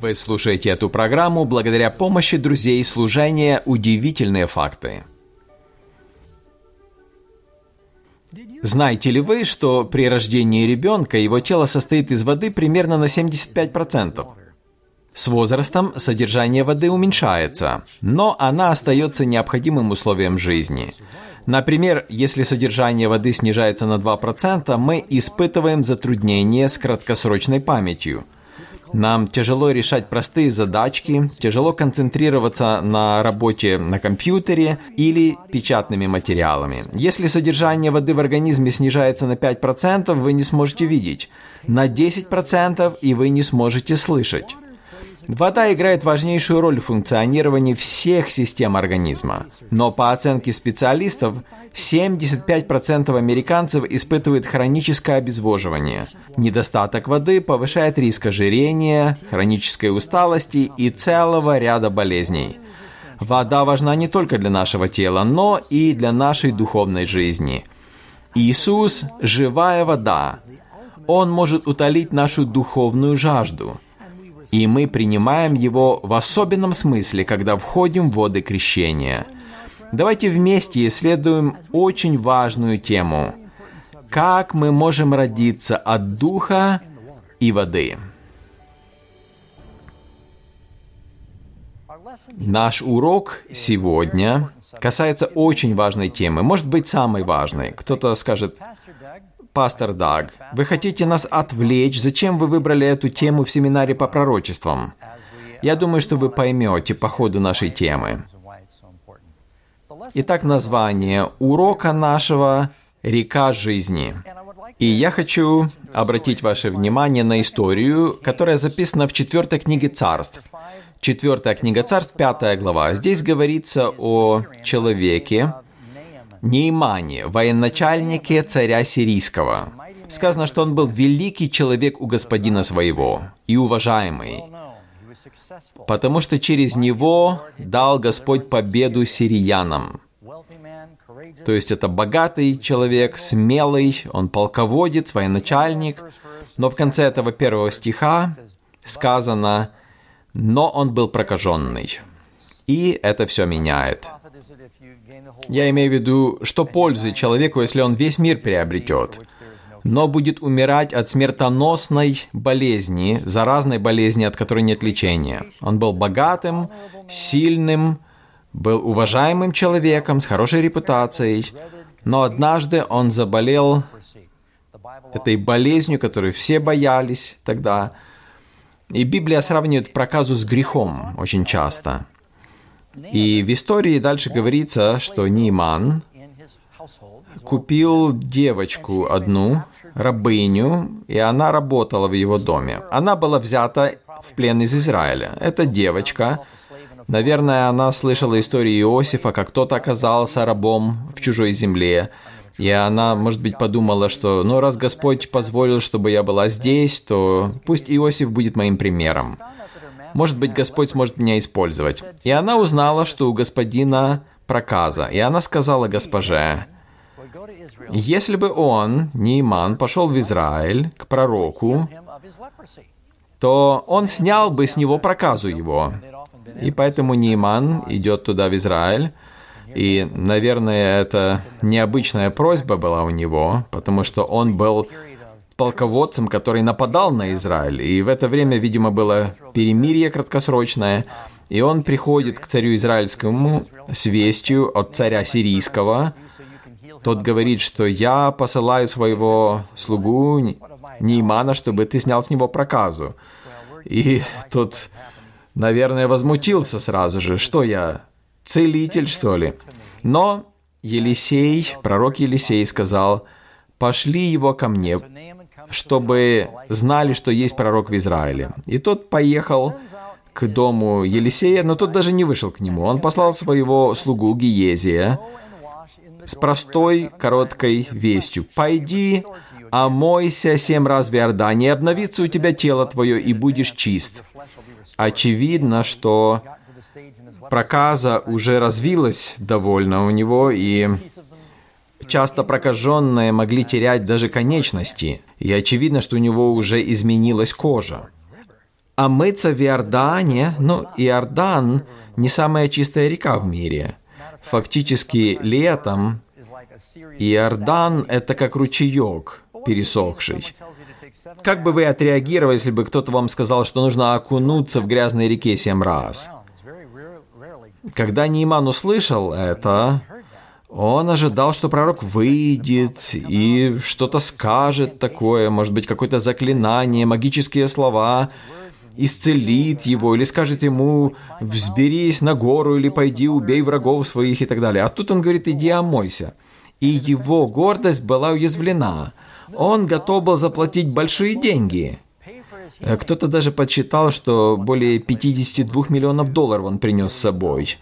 Вы слушаете эту программу благодаря помощи друзей служения «Удивительные факты». Знаете ли вы, что при рождении ребенка его тело состоит из воды примерно на 75%? С возрастом содержание воды уменьшается, но она остается необходимым условием жизни. Например, если содержание воды снижается на 2%, мы испытываем затруднения с краткосрочной памятью – нам тяжело решать простые задачки, тяжело концентрироваться на работе на компьютере или печатными материалами. Если содержание воды в организме снижается на 5%, вы не сможете видеть. На 10% и вы не сможете слышать. Вода играет важнейшую роль в функционировании всех систем организма. Но по оценке специалистов, 75% американцев испытывают хроническое обезвоживание. Недостаток воды повышает риск ожирения, хронической усталости и целого ряда болезней. Вода важна не только для нашего тела, но и для нашей духовной жизни. Иисус – живая вода. Он может утолить нашу духовную жажду – и мы принимаем его в особенном смысле, когда входим в воды крещения. Давайте вместе исследуем очень важную тему. Как мы можем родиться от духа и воды? Наш урок сегодня касается очень важной темы, может быть, самой важной. Кто-то скажет, Пастор Даг, вы хотите нас отвлечь? Зачем вы выбрали эту тему в семинаре по пророчествам? Я думаю, что вы поймете по ходу нашей темы. Итак, название урока нашего «Река жизни». И я хочу обратить ваше внимание на историю, которая записана в четвертой книге царств. Четвертая книга царств, пятая глава. Здесь говорится о человеке, Неймане, военачальнике царя сирийского. Сказано, что он был великий человек у господина своего и уважаемый, потому что через него дал Господь победу сириянам. То есть это богатый человек, смелый, он полководец, военачальник. Но в конце этого первого стиха сказано, но он был прокаженный. И это все меняет. Я имею в виду, что пользы человеку, если он весь мир приобретет, но будет умирать от смертоносной болезни, заразной болезни, от которой нет лечения. Он был богатым, сильным, был уважаемым человеком с хорошей репутацией, но однажды он заболел этой болезнью, которой все боялись тогда. И Библия сравнивает проказу с грехом очень часто – и в истории дальше говорится, что Ниман купил девочку одну, рабыню, и она работала в его доме. Она была взята в плен из Израиля. Эта девочка, наверное, она слышала историю Иосифа, как тот оказался рабом в чужой земле. И она, может быть, подумала, что, ну, раз Господь позволил, чтобы я была здесь, то пусть Иосиф будет моим примером. Может быть, Господь сможет меня использовать. И она узнала, что у господина проказа. И она сказала госпоже, если бы он, Нейман, пошел в Израиль к пророку, то он снял бы с него проказу его. И поэтому Нейман идет туда, в Израиль, и, наверное, это необычная просьба была у него, потому что он был полководцем, который нападал на Израиль. И в это время, видимо, было перемирие краткосрочное. И он приходит к царю израильскому с вестью от царя сирийского. Тот говорит, что я посылаю своего слугу Неймана, чтобы ты снял с него проказу. И тот, наверное, возмутился сразу же. Что я, целитель, что ли? Но Елисей, пророк Елисей сказал, пошли его ко мне, чтобы знали, что есть пророк в Израиле. И тот поехал к дому Елисея, но тот даже не вышел к нему. Он послал своего слугу Гиезия с простой, короткой вестью. «Пойди, омойся семь раз в Иордане, обновится у тебя тело твое, и будешь чист». Очевидно, что проказа уже развилась довольно у него, и Часто прокаженные могли терять даже конечности, и очевидно, что у него уже изменилась кожа. А мыться в Иордане, ну, Иордан не самая чистая река в мире. Фактически летом Иордан – это как ручеек пересохший. Как бы вы отреагировали, если бы кто-то вам сказал, что нужно окунуться в грязной реке семь раз? Когда Нейман услышал это, он ожидал, что пророк выйдет и что-то скажет такое, может быть, какое-то заклинание, магические слова, исцелит его, или скажет ему, взберись на гору, или пойди убей врагов своих и так далее. А тут он говорит, иди омойся. И его гордость была уязвлена. Он готов был заплатить большие деньги. Э, кто-то даже подсчитал, что более 52 миллионов долларов он принес с собой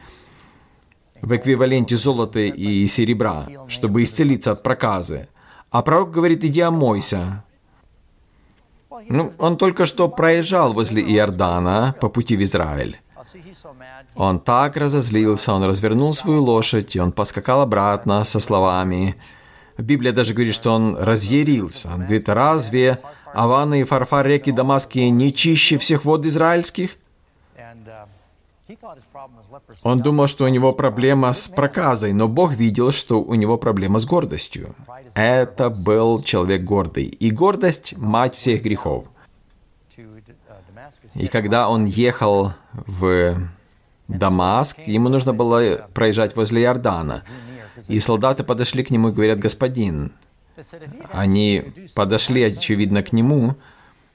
в эквиваленте золота и серебра, чтобы исцелиться от проказы. А пророк говорит, иди омойся. Ну, он только что проезжал возле Иордана по пути в Израиль. Он так разозлился, он развернул свою лошадь, и он поскакал обратно со словами. Библия даже говорит, что он разъярился. Он говорит, разве Аваны и Фарфар реки Дамасские не чище всех вод израильских? Он думал, что у него проблема с проказой, но Бог видел, что у него проблема с гордостью. Это был человек гордый. И гордость – мать всех грехов. И когда он ехал в Дамаск, ему нужно было проезжать возле Иордана. И солдаты подошли к нему и говорят, «Господин». Они подошли, очевидно, к нему,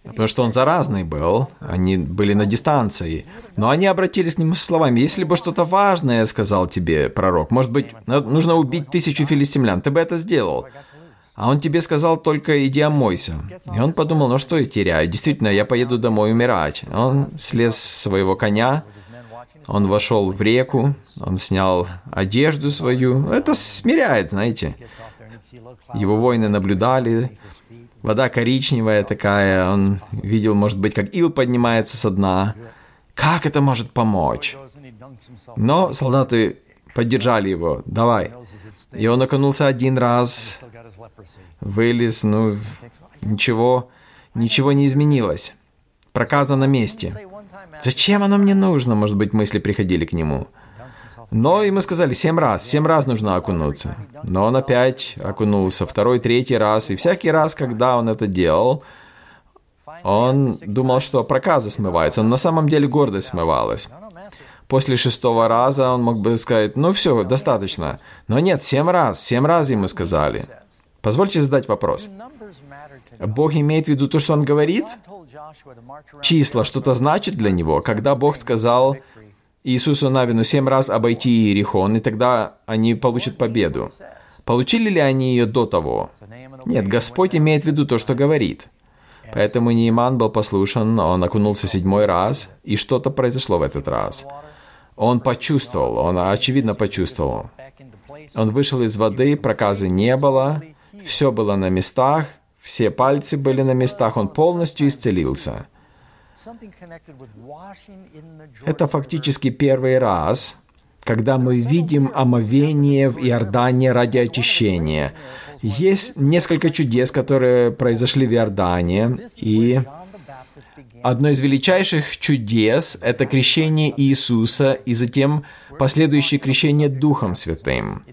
Потому что он заразный был, они были на дистанции. Но они обратились к нему с словами, «Если бы что-то важное, — сказал тебе пророк, — может быть, нужно убить тысячу филистимлян, ты бы это сделал». А он тебе сказал только «иди омойся». И он подумал, ну что я теряю? Действительно, я поеду домой умирать. Он слез с своего коня, он вошел в реку, он снял одежду свою. Это смиряет, знаете. Его воины наблюдали, Вода коричневая такая, он видел, может быть, как ил поднимается со дна. Как это может помочь? Но солдаты поддержали его. Давай. И он окунулся один раз, вылез, ну, ничего, ничего не изменилось. Проказа на месте. Зачем оно мне нужно, может быть, мысли приходили к нему. Но ему сказали семь раз, семь раз нужно окунуться. Но он опять окунулся, второй, третий раз. И всякий раз, когда он это делал, он думал, что проказа смывается, но на самом деле гордость смывалась. После шестого раза он мог бы сказать, ну все, достаточно. Но нет, семь раз, семь раз ему сказали. Позвольте задать вопрос. Бог имеет в виду то, что он говорит? Числа что-то значит для него? Когда Бог сказал, Иисусу Навину семь раз обойти Иерихон, и тогда они получат победу. Получили ли они ее до того? Нет, Господь имеет в виду то, что говорит. Поэтому Нейман был послушан, он окунулся седьмой раз, и что-то произошло в этот раз. Он почувствовал, он очевидно почувствовал. Он вышел из воды, проказы не было, все было на местах, все пальцы были на местах, он полностью исцелился. Это фактически первый раз, когда мы видим омовение в Иордане ради очищения. Есть несколько чудес, которые произошли в Иордане, и одно из величайших чудес – это крещение Иисуса и затем последующее крещение Духом Святым.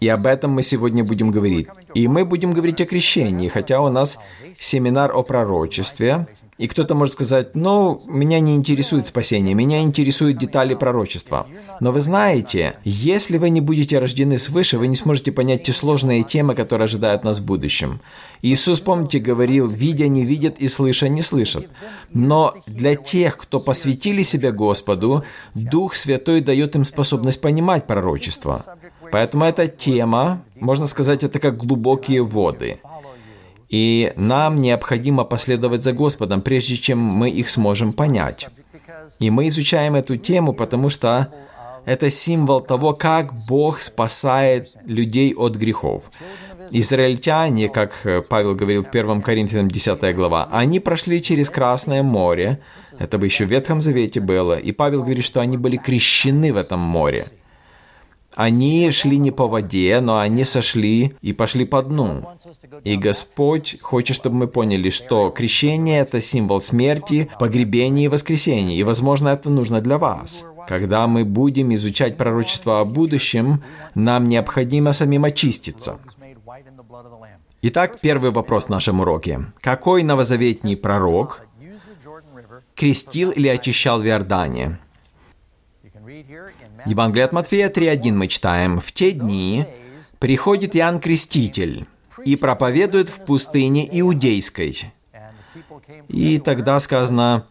И об этом мы сегодня будем говорить. И мы будем говорить о крещении, хотя у нас семинар о пророчестве, и кто-то может сказать, ну, меня не интересует спасение, меня интересуют детали пророчества. Но вы знаете, если вы не будете рождены свыше, вы не сможете понять те сложные темы, которые ожидают нас в будущем. Иисус, помните, говорил, видя не видят и слыша не слышат. Но для тех, кто посвятили себя Господу, Дух Святой дает им способность понимать пророчество. Поэтому эта тема, можно сказать, это как глубокие воды – и нам необходимо последовать за Господом, прежде чем мы их сможем понять. И мы изучаем эту тему, потому что это символ того, как Бог спасает людей от грехов. Израильтяне, как Павел говорил в 1 Коринфянам 10 глава, они прошли через Красное море, это бы еще в Ветхом Завете было, и Павел говорит, что они были крещены в этом море. Они шли не по воде, но они сошли и пошли по дну. И Господь хочет, чтобы мы поняли, что крещение – это символ смерти, погребения и воскресения. И, возможно, это нужно для вас. Когда мы будем изучать пророчество о будущем, нам необходимо самим очиститься. Итак, первый вопрос в нашем уроке. Какой новозаветний пророк крестил или очищал в Иордане? Евангелие от Матфея 3.1 мы читаем. «В те дни приходит Иоанн Креститель и проповедует в пустыне Иудейской». И тогда сказано,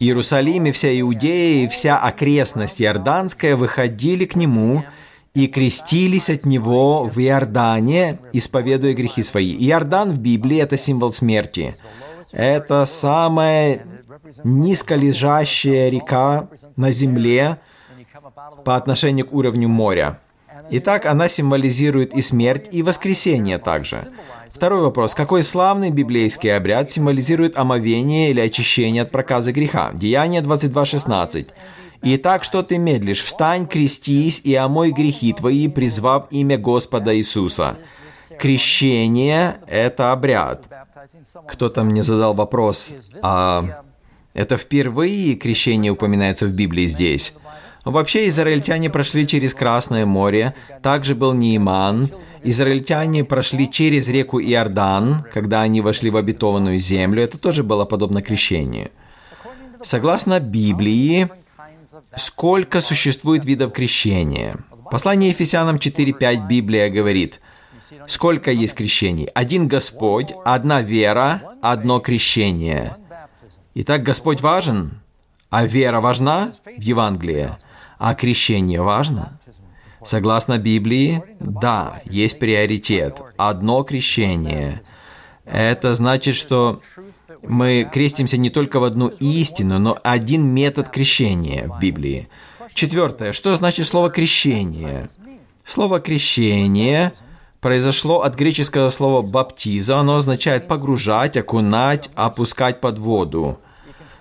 Иерусалим и вся Иудея и вся окрестность Иорданская выходили к нему и крестились от него в Иордане, исповедуя грехи свои. Иордан в Библии – это символ смерти. Это самая низколежащая река на земле по отношению к уровню моря. Итак, она символизирует и смерть, и воскресение также. Второй вопрос. Какой славный библейский обряд символизирует омовение или очищение от проказа греха? Деяние 22.16. «Итак, что ты медлишь? Встань, крестись и омой грехи твои, призвав имя Господа Иисуса». Крещение – это обряд. Кто-то мне задал вопрос, а это впервые крещение упоминается в Библии здесь? Вообще, израильтяне прошли через Красное море, также был Нейман. Израильтяне прошли через реку Иордан, когда они вошли в обетованную землю. Это тоже было подобно крещению. Согласно Библии, сколько существует видов крещения? Послание Ефесянам 4.5 Библия говорит, сколько есть крещений? Один Господь, одна вера, одно крещение. Итак, Господь важен, а вера важна в Евангелии. А крещение важно? Согласно Библии, да, есть приоритет. Одно крещение. Это значит, что мы крестимся не только в одну истину, но один метод крещения в Библии. Четвертое. Что значит слово «крещение»? Слово «крещение» произошло от греческого слова «баптиза». Оно означает погружать, окунать, опускать под воду.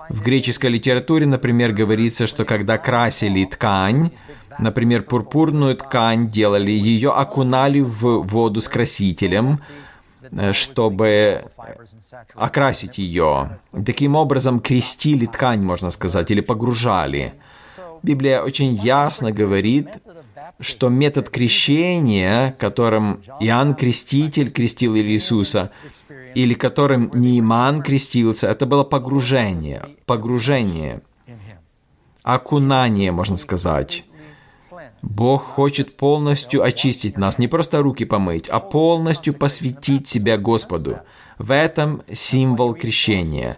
В греческой литературе, например, говорится, что когда красили ткань, например, пурпурную ткань делали, ее окунали в воду с красителем, э, чтобы окрасить ее. Таким образом, крестили ткань, можно сказать, или погружали. Библия очень ясно говорит, что метод крещения, которым Иоанн Креститель крестил Иисуса, или которым Нейман крестился, это было погружение, погружение, окунание, можно сказать. Бог хочет полностью очистить нас, не просто руки помыть, а полностью посвятить себя Господу. В этом символ крещения.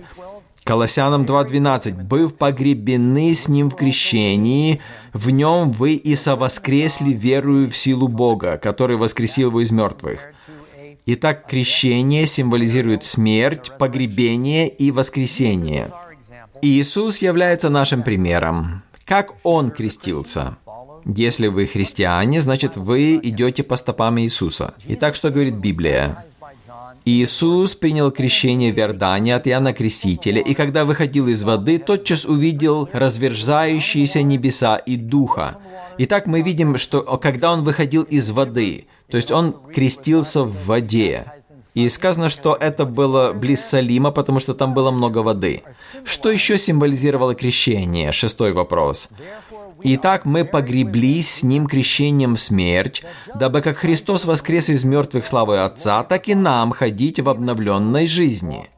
Колоссянам 2.12. «Быв погребены с Ним в крещении, в Нем вы и совоскресли верую в силу Бога, который воскресил его из мертвых». Итак, крещение символизирует смерть, погребение и воскресение. Иисус является нашим примером. Как Он крестился? Если вы христиане, значит вы идете по стопам Иисуса. Итак, что говорит Библия? Иисус принял крещение в Иордане от Иоанна Крестителя, и когда выходил из воды, тотчас увидел разверзающиеся небеса и духа. Итак, мы видим, что когда он выходил из воды, то есть он крестился в воде, и сказано, что это было близ Салима, потому что там было много воды. Что еще символизировало крещение? Шестой вопрос. Итак, мы погреблись с Ним крещением в смерть, дабы как Христос воскрес из мертвых славой Отца, так и нам ходить в обновленной жизни.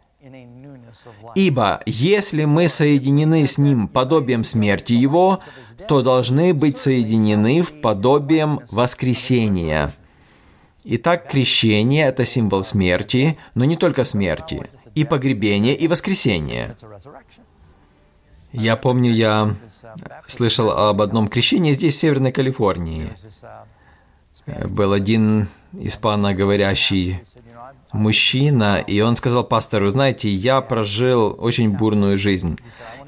Ибо если мы соединены с Ним подобием смерти Его, то должны быть соединены в подобием воскресения. Итак, крещение – это символ смерти, но не только смерти, и погребения, и воскресения. Я помню, я слышал об одном крещении здесь, в Северной Калифорнии. Был один испаноговорящий мужчина, и он сказал пастору, знаете, я прожил очень бурную жизнь.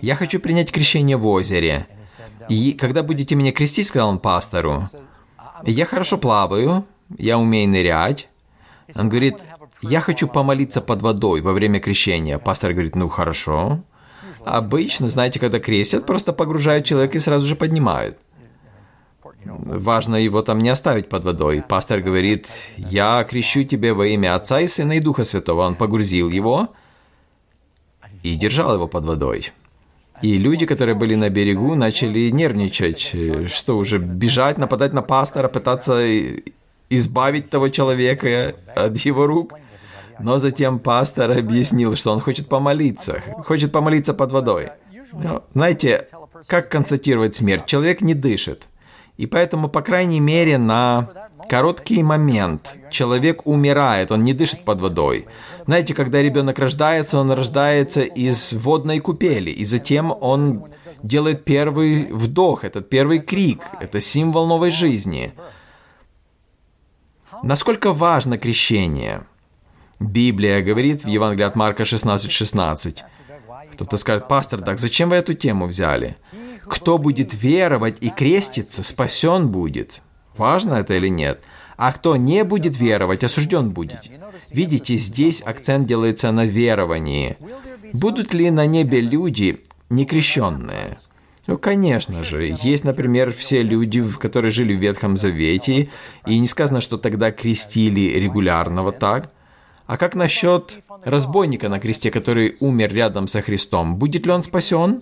Я хочу принять крещение в озере. И когда будете меня крестить, сказал он пастору, я хорошо плаваю, я умею нырять. Он говорит, я хочу помолиться под водой во время крещения. Пастор говорит, ну хорошо. Обычно, знаете, когда крестят, просто погружают человека и сразу же поднимают. важно его там не оставить под водой. Пастор говорит, я крещу тебя во имя Отца и Сына и Духа Святого. Он погрузил его и держал его под водой. И люди, которые были на берегу, начали нервничать, что уже бежать, нападать на пастора, пытаться избавить того человека от его рук. Но затем пастор объяснил, что он хочет помолиться, хочет помолиться под водой. Но, знаете, как констатировать смерть? Человек не дышит. И поэтому, по крайней мере, на короткий момент человек умирает, он не дышит под водой. Знаете, когда ребенок рождается, он рождается из водной купели, и затем он делает первый вдох, этот первый крик, это символ новой жизни. Насколько важно крещение? Библия говорит в Евангелии от Марка 16:16. 16, Кто-то скажет, пастор, так зачем вы эту тему взяли? Кто будет веровать и креститься, спасен будет. Важно это или нет? А кто не будет веровать, осужден будет. Видите, здесь акцент делается на веровании. Будут ли на небе люди некрещенные? Ну, конечно же. Есть, например, все люди, которые жили в Ветхом Завете, и не сказано, что тогда крестили регулярно вот так. А как насчет разбойника на кресте, который умер рядом со Христом? Будет ли он спасен?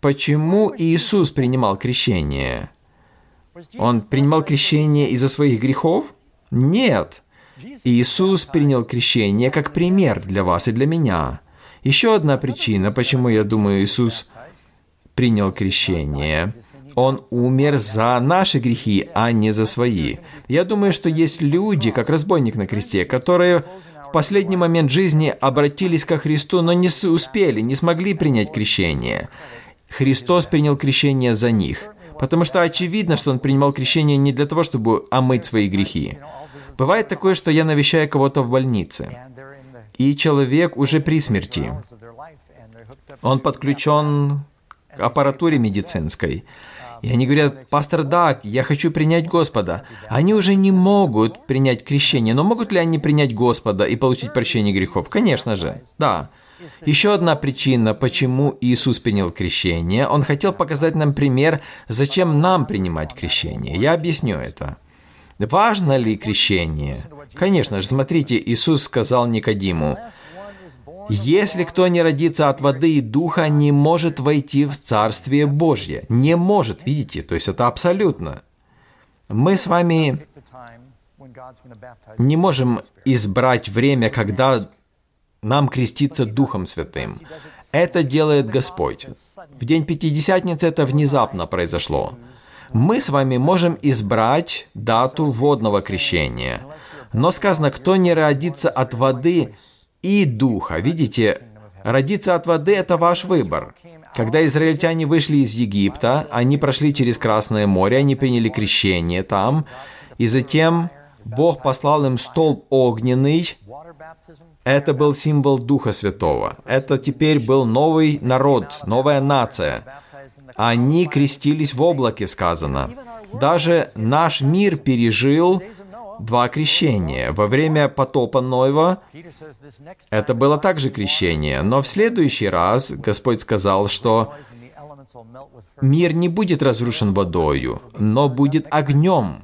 Почему Иисус принимал крещение? Он принимал крещение из-за своих грехов? Нет. Иисус принял крещение как пример для вас и для меня. Еще одна причина, почему я думаю, Иисус принял крещение. Он умер за наши грехи, а не за свои. Я думаю, что есть люди, как разбойник на кресте, которые в последний момент жизни обратились ко Христу, но не успели, не смогли принять крещение. Христос принял крещение за них. Потому что очевидно, что он принимал крещение не для того, чтобы омыть свои грехи. Бывает такое, что я навещаю кого-то в больнице, и человек уже при смерти. Он подключен к аппаратуре медицинской. И они говорят, пастор Даг, я хочу принять Господа. Они уже не могут принять крещение, но могут ли они принять Господа и получить прощение грехов? Конечно же, да. Еще одна причина, почему Иисус принял крещение, Он хотел показать нам пример, зачем нам принимать крещение. Я объясню это. Важно ли крещение? Конечно же, смотрите, Иисус сказал Никодиму, «Если кто не родится от воды и духа, не может войти в Царствие Божье». Не может, видите? То есть это абсолютно. Мы с вами не можем избрать время, когда нам креститься Духом Святым. Это делает Господь. В день Пятидесятницы это внезапно произошло. Мы с вами можем избрать дату водного крещения. Но сказано, кто не родится от воды и духа. Видите, родиться от воды – это ваш выбор. Когда израильтяне вышли из Египта, они прошли через Красное море, они приняли крещение там, и затем Бог послал им столб огненный, это был символ Духа Святого. Это теперь был новый народ, новая нация. Они крестились в облаке, сказано. Даже наш мир пережил два крещения. Во время потопа Ноева это было также крещение. Но в следующий раз Господь сказал, что мир не будет разрушен водою, но будет огнем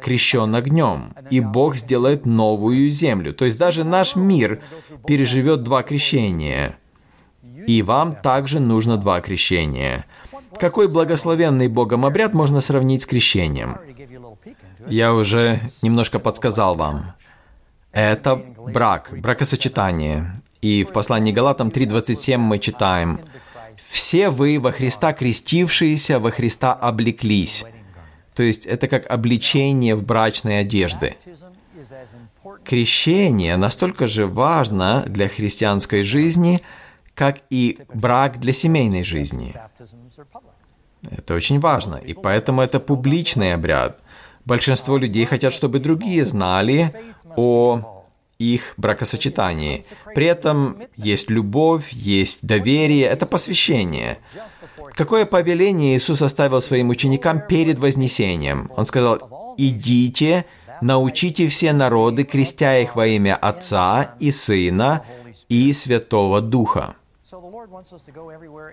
крещен огнем, и Бог сделает новую землю. То есть даже наш мир переживет два крещения. И вам также нужно два крещения. Какой благословенный Богом обряд можно сравнить с крещением? Я уже немножко подсказал вам. Это брак, бракосочетание. И в послании Галатам 3.27 мы читаем, «Все вы во Христа крестившиеся, во Христа облеклись». То есть это как обличение в брачной одежды. Крещение настолько же важно для христианской жизни, как и брак для семейной жизни. Это очень важно, и поэтому это публичный обряд. Большинство людей хотят, чтобы другие знали о их бракосочетании. При этом есть любовь, есть доверие, это посвящение. Какое повеление Иисус оставил своим ученикам перед Вознесением? Он сказал, «Идите, научите все народы, крестя их во имя Отца и Сына и Святого Духа».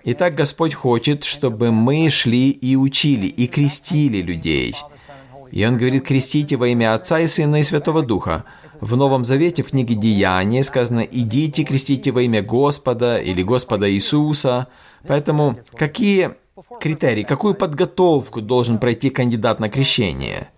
Итак, Господь хочет, чтобы мы шли и учили, и крестили людей. И Он говорит, крестите во имя Отца и Сына и Святого Духа. В Новом Завете, в книге Деяния сказано, идите, крестите во имя Господа или Господа Иисуса. Поэтому какие критерии, какую подготовку должен пройти кандидат на крещение?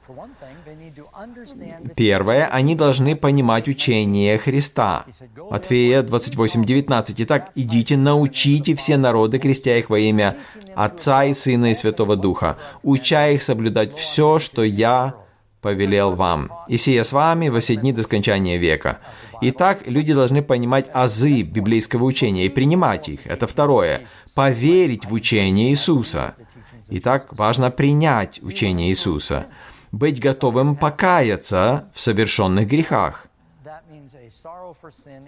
Первое, они должны понимать учение Христа. Матфея 28:19. Итак, идите, научите все народы, крестя их во имя Отца и Сына и Святого Духа, уча их соблюдать все, что я повелел вам, и сия с вами во все дни до скончания века. Итак, люди должны понимать азы библейского учения и принимать их. Это второе. Поверить в учение Иисуса. Итак, важно принять учение Иисуса быть готовым покаяться в совершенных грехах.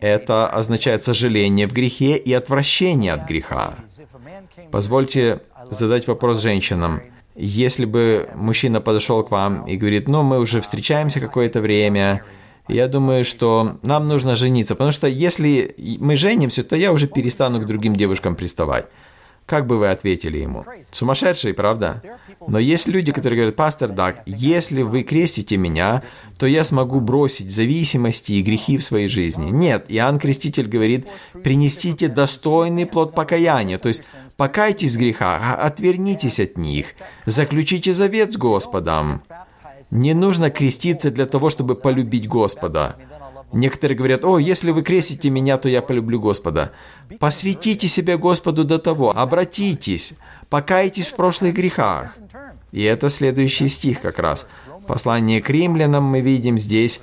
Это означает сожаление в грехе и отвращение от греха. Позвольте задать вопрос женщинам. Если бы мужчина подошел к вам и говорит, ну, мы уже встречаемся какое-то время, я думаю, что нам нужно жениться, потому что если мы женимся, то я уже перестану к другим девушкам приставать. Как бы вы ответили ему? Сумасшедший, правда? Но есть люди, которые говорят, пастор Даг, если вы крестите меня, то я смогу бросить зависимости и грехи в своей жизни. Нет, Иоанн Креститель говорит, принесите достойный плод покаяния, то есть покайтесь в грехах, а отвернитесь от них, заключите завет с Господом. Не нужно креститься для того, чтобы полюбить Господа. Некоторые говорят, о, если вы крестите меня, то я полюблю Господа. Посвятите себя Господу до того, обратитесь, покайтесь в прошлых грехах. И это следующий стих как раз. Послание к римлянам мы видим здесь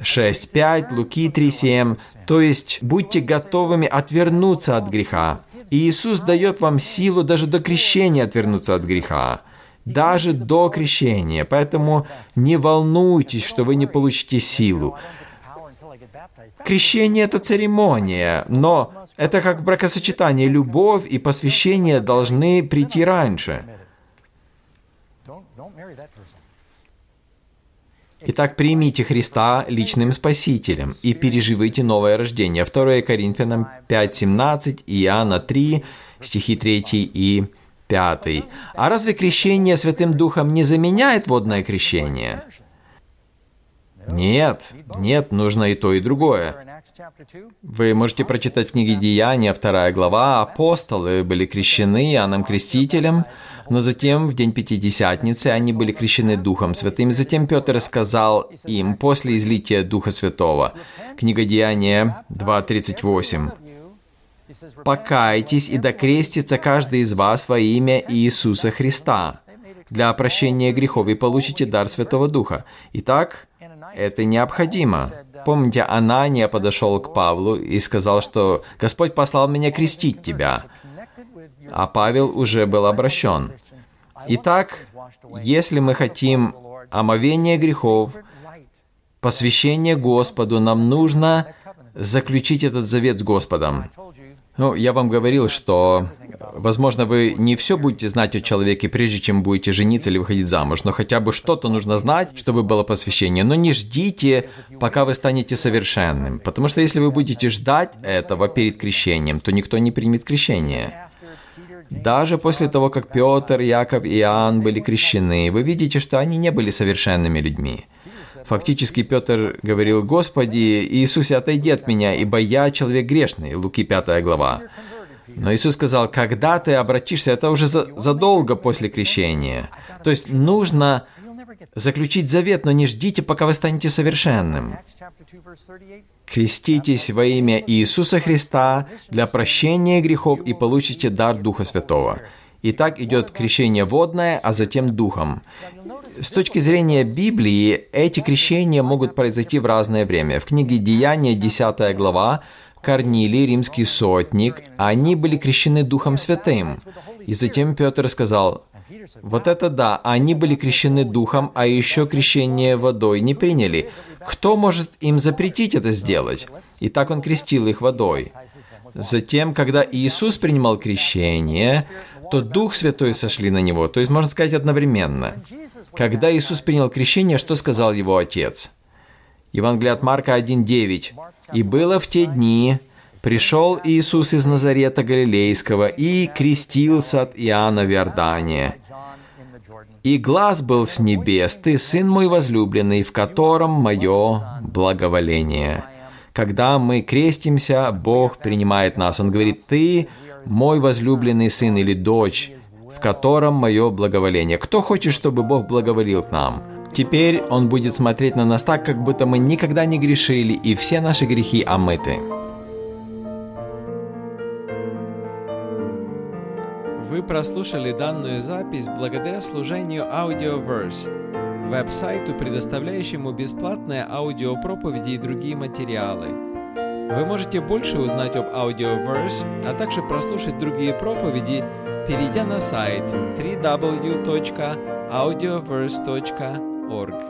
6.5, Луки 3.7. То есть, будьте готовыми отвернуться от греха. И Иисус дает вам силу даже до крещения отвернуться от греха. Даже до крещения. Поэтому не волнуйтесь, что вы не получите силу. Крещение – это церемония, но это как бракосочетание. Любовь и посвящение должны прийти раньше. Итак, примите Христа личным Спасителем и переживайте новое рождение. 2 Коринфянам 5.17, Иоанна 3, стихи 3 и 5. А разве крещение Святым Духом не заменяет водное крещение? Нет, нет, нужно и то, и другое. Вы можете прочитать в книге Деяния, вторая глава, апостолы были крещены Иоанном Крестителем, но затем в день Пятидесятницы они были крещены Духом Святым. Затем Петр сказал им после излития Духа Святого. Книга Деяния 2.38. «Покайтесь и докрестится каждый из вас во имя Иисуса Христа для прощения грехов и получите дар Святого Духа». Итак, это необходимо. Помните, Анания подошел к Павлу и сказал, что «Господь послал меня крестить тебя», а Павел уже был обращен. Итак, если мы хотим омовения грехов, посвящение Господу, нам нужно заключить этот завет с Господом. Ну, я вам говорил, что, возможно, вы не все будете знать о человеке, прежде чем будете жениться или выходить замуж, но хотя бы что-то нужно знать, чтобы было посвящение. Но не ждите, пока вы станете совершенным, потому что если вы будете ждать этого перед крещением, то никто не примет крещение. Даже после того, как Петр, Яков и Иоанн были крещены, вы видите, что они не были совершенными людьми. Фактически Петр говорил, «Господи, Иисусе, отойди от меня, ибо я человек грешный». Луки 5 глава. Но Иисус сказал, когда ты обратишься, это уже за, задолго после крещения. То есть нужно заключить завет, но не ждите, пока вы станете совершенным. Креститесь во имя Иисуса Христа для прощения грехов и получите дар Духа Святого. И так идет крещение водное, а затем духом. С точки зрения Библии, эти крещения могут произойти в разное время. В книге Деяния, 10 глава, Корнилий, римский сотник, они были крещены Духом Святым. И затем Петр сказал, вот это да, они были крещены Духом, а еще крещение водой не приняли. Кто может им запретить это сделать? И так он крестил их водой. Затем, когда Иисус принимал крещение, то Дух Святой сошли на него, то есть, можно сказать, одновременно. Когда Иисус принял крещение, что сказал его Отец? Евангелие от Марка 1.9. «И было в те дни, Пришел Иисус из Назарета Галилейского и крестился от Иоанна в Иордане. И глаз был с небес, ты сын мой возлюбленный, в котором мое благоволение. Когда мы крестимся, Бог принимает нас. Он говорит, ты мой возлюбленный сын или дочь, в котором мое благоволение. Кто хочет, чтобы Бог благоволил к нам? Теперь Он будет смотреть на нас так, как будто мы никогда не грешили, и все наши грехи омыты. Вы прослушали данную запись благодаря служению Audioverse, веб-сайту, предоставляющему бесплатные аудиопроповеди и другие материалы. Вы можете больше узнать об Audioverse, а также прослушать другие проповеди, перейдя на сайт www.audioverse.org.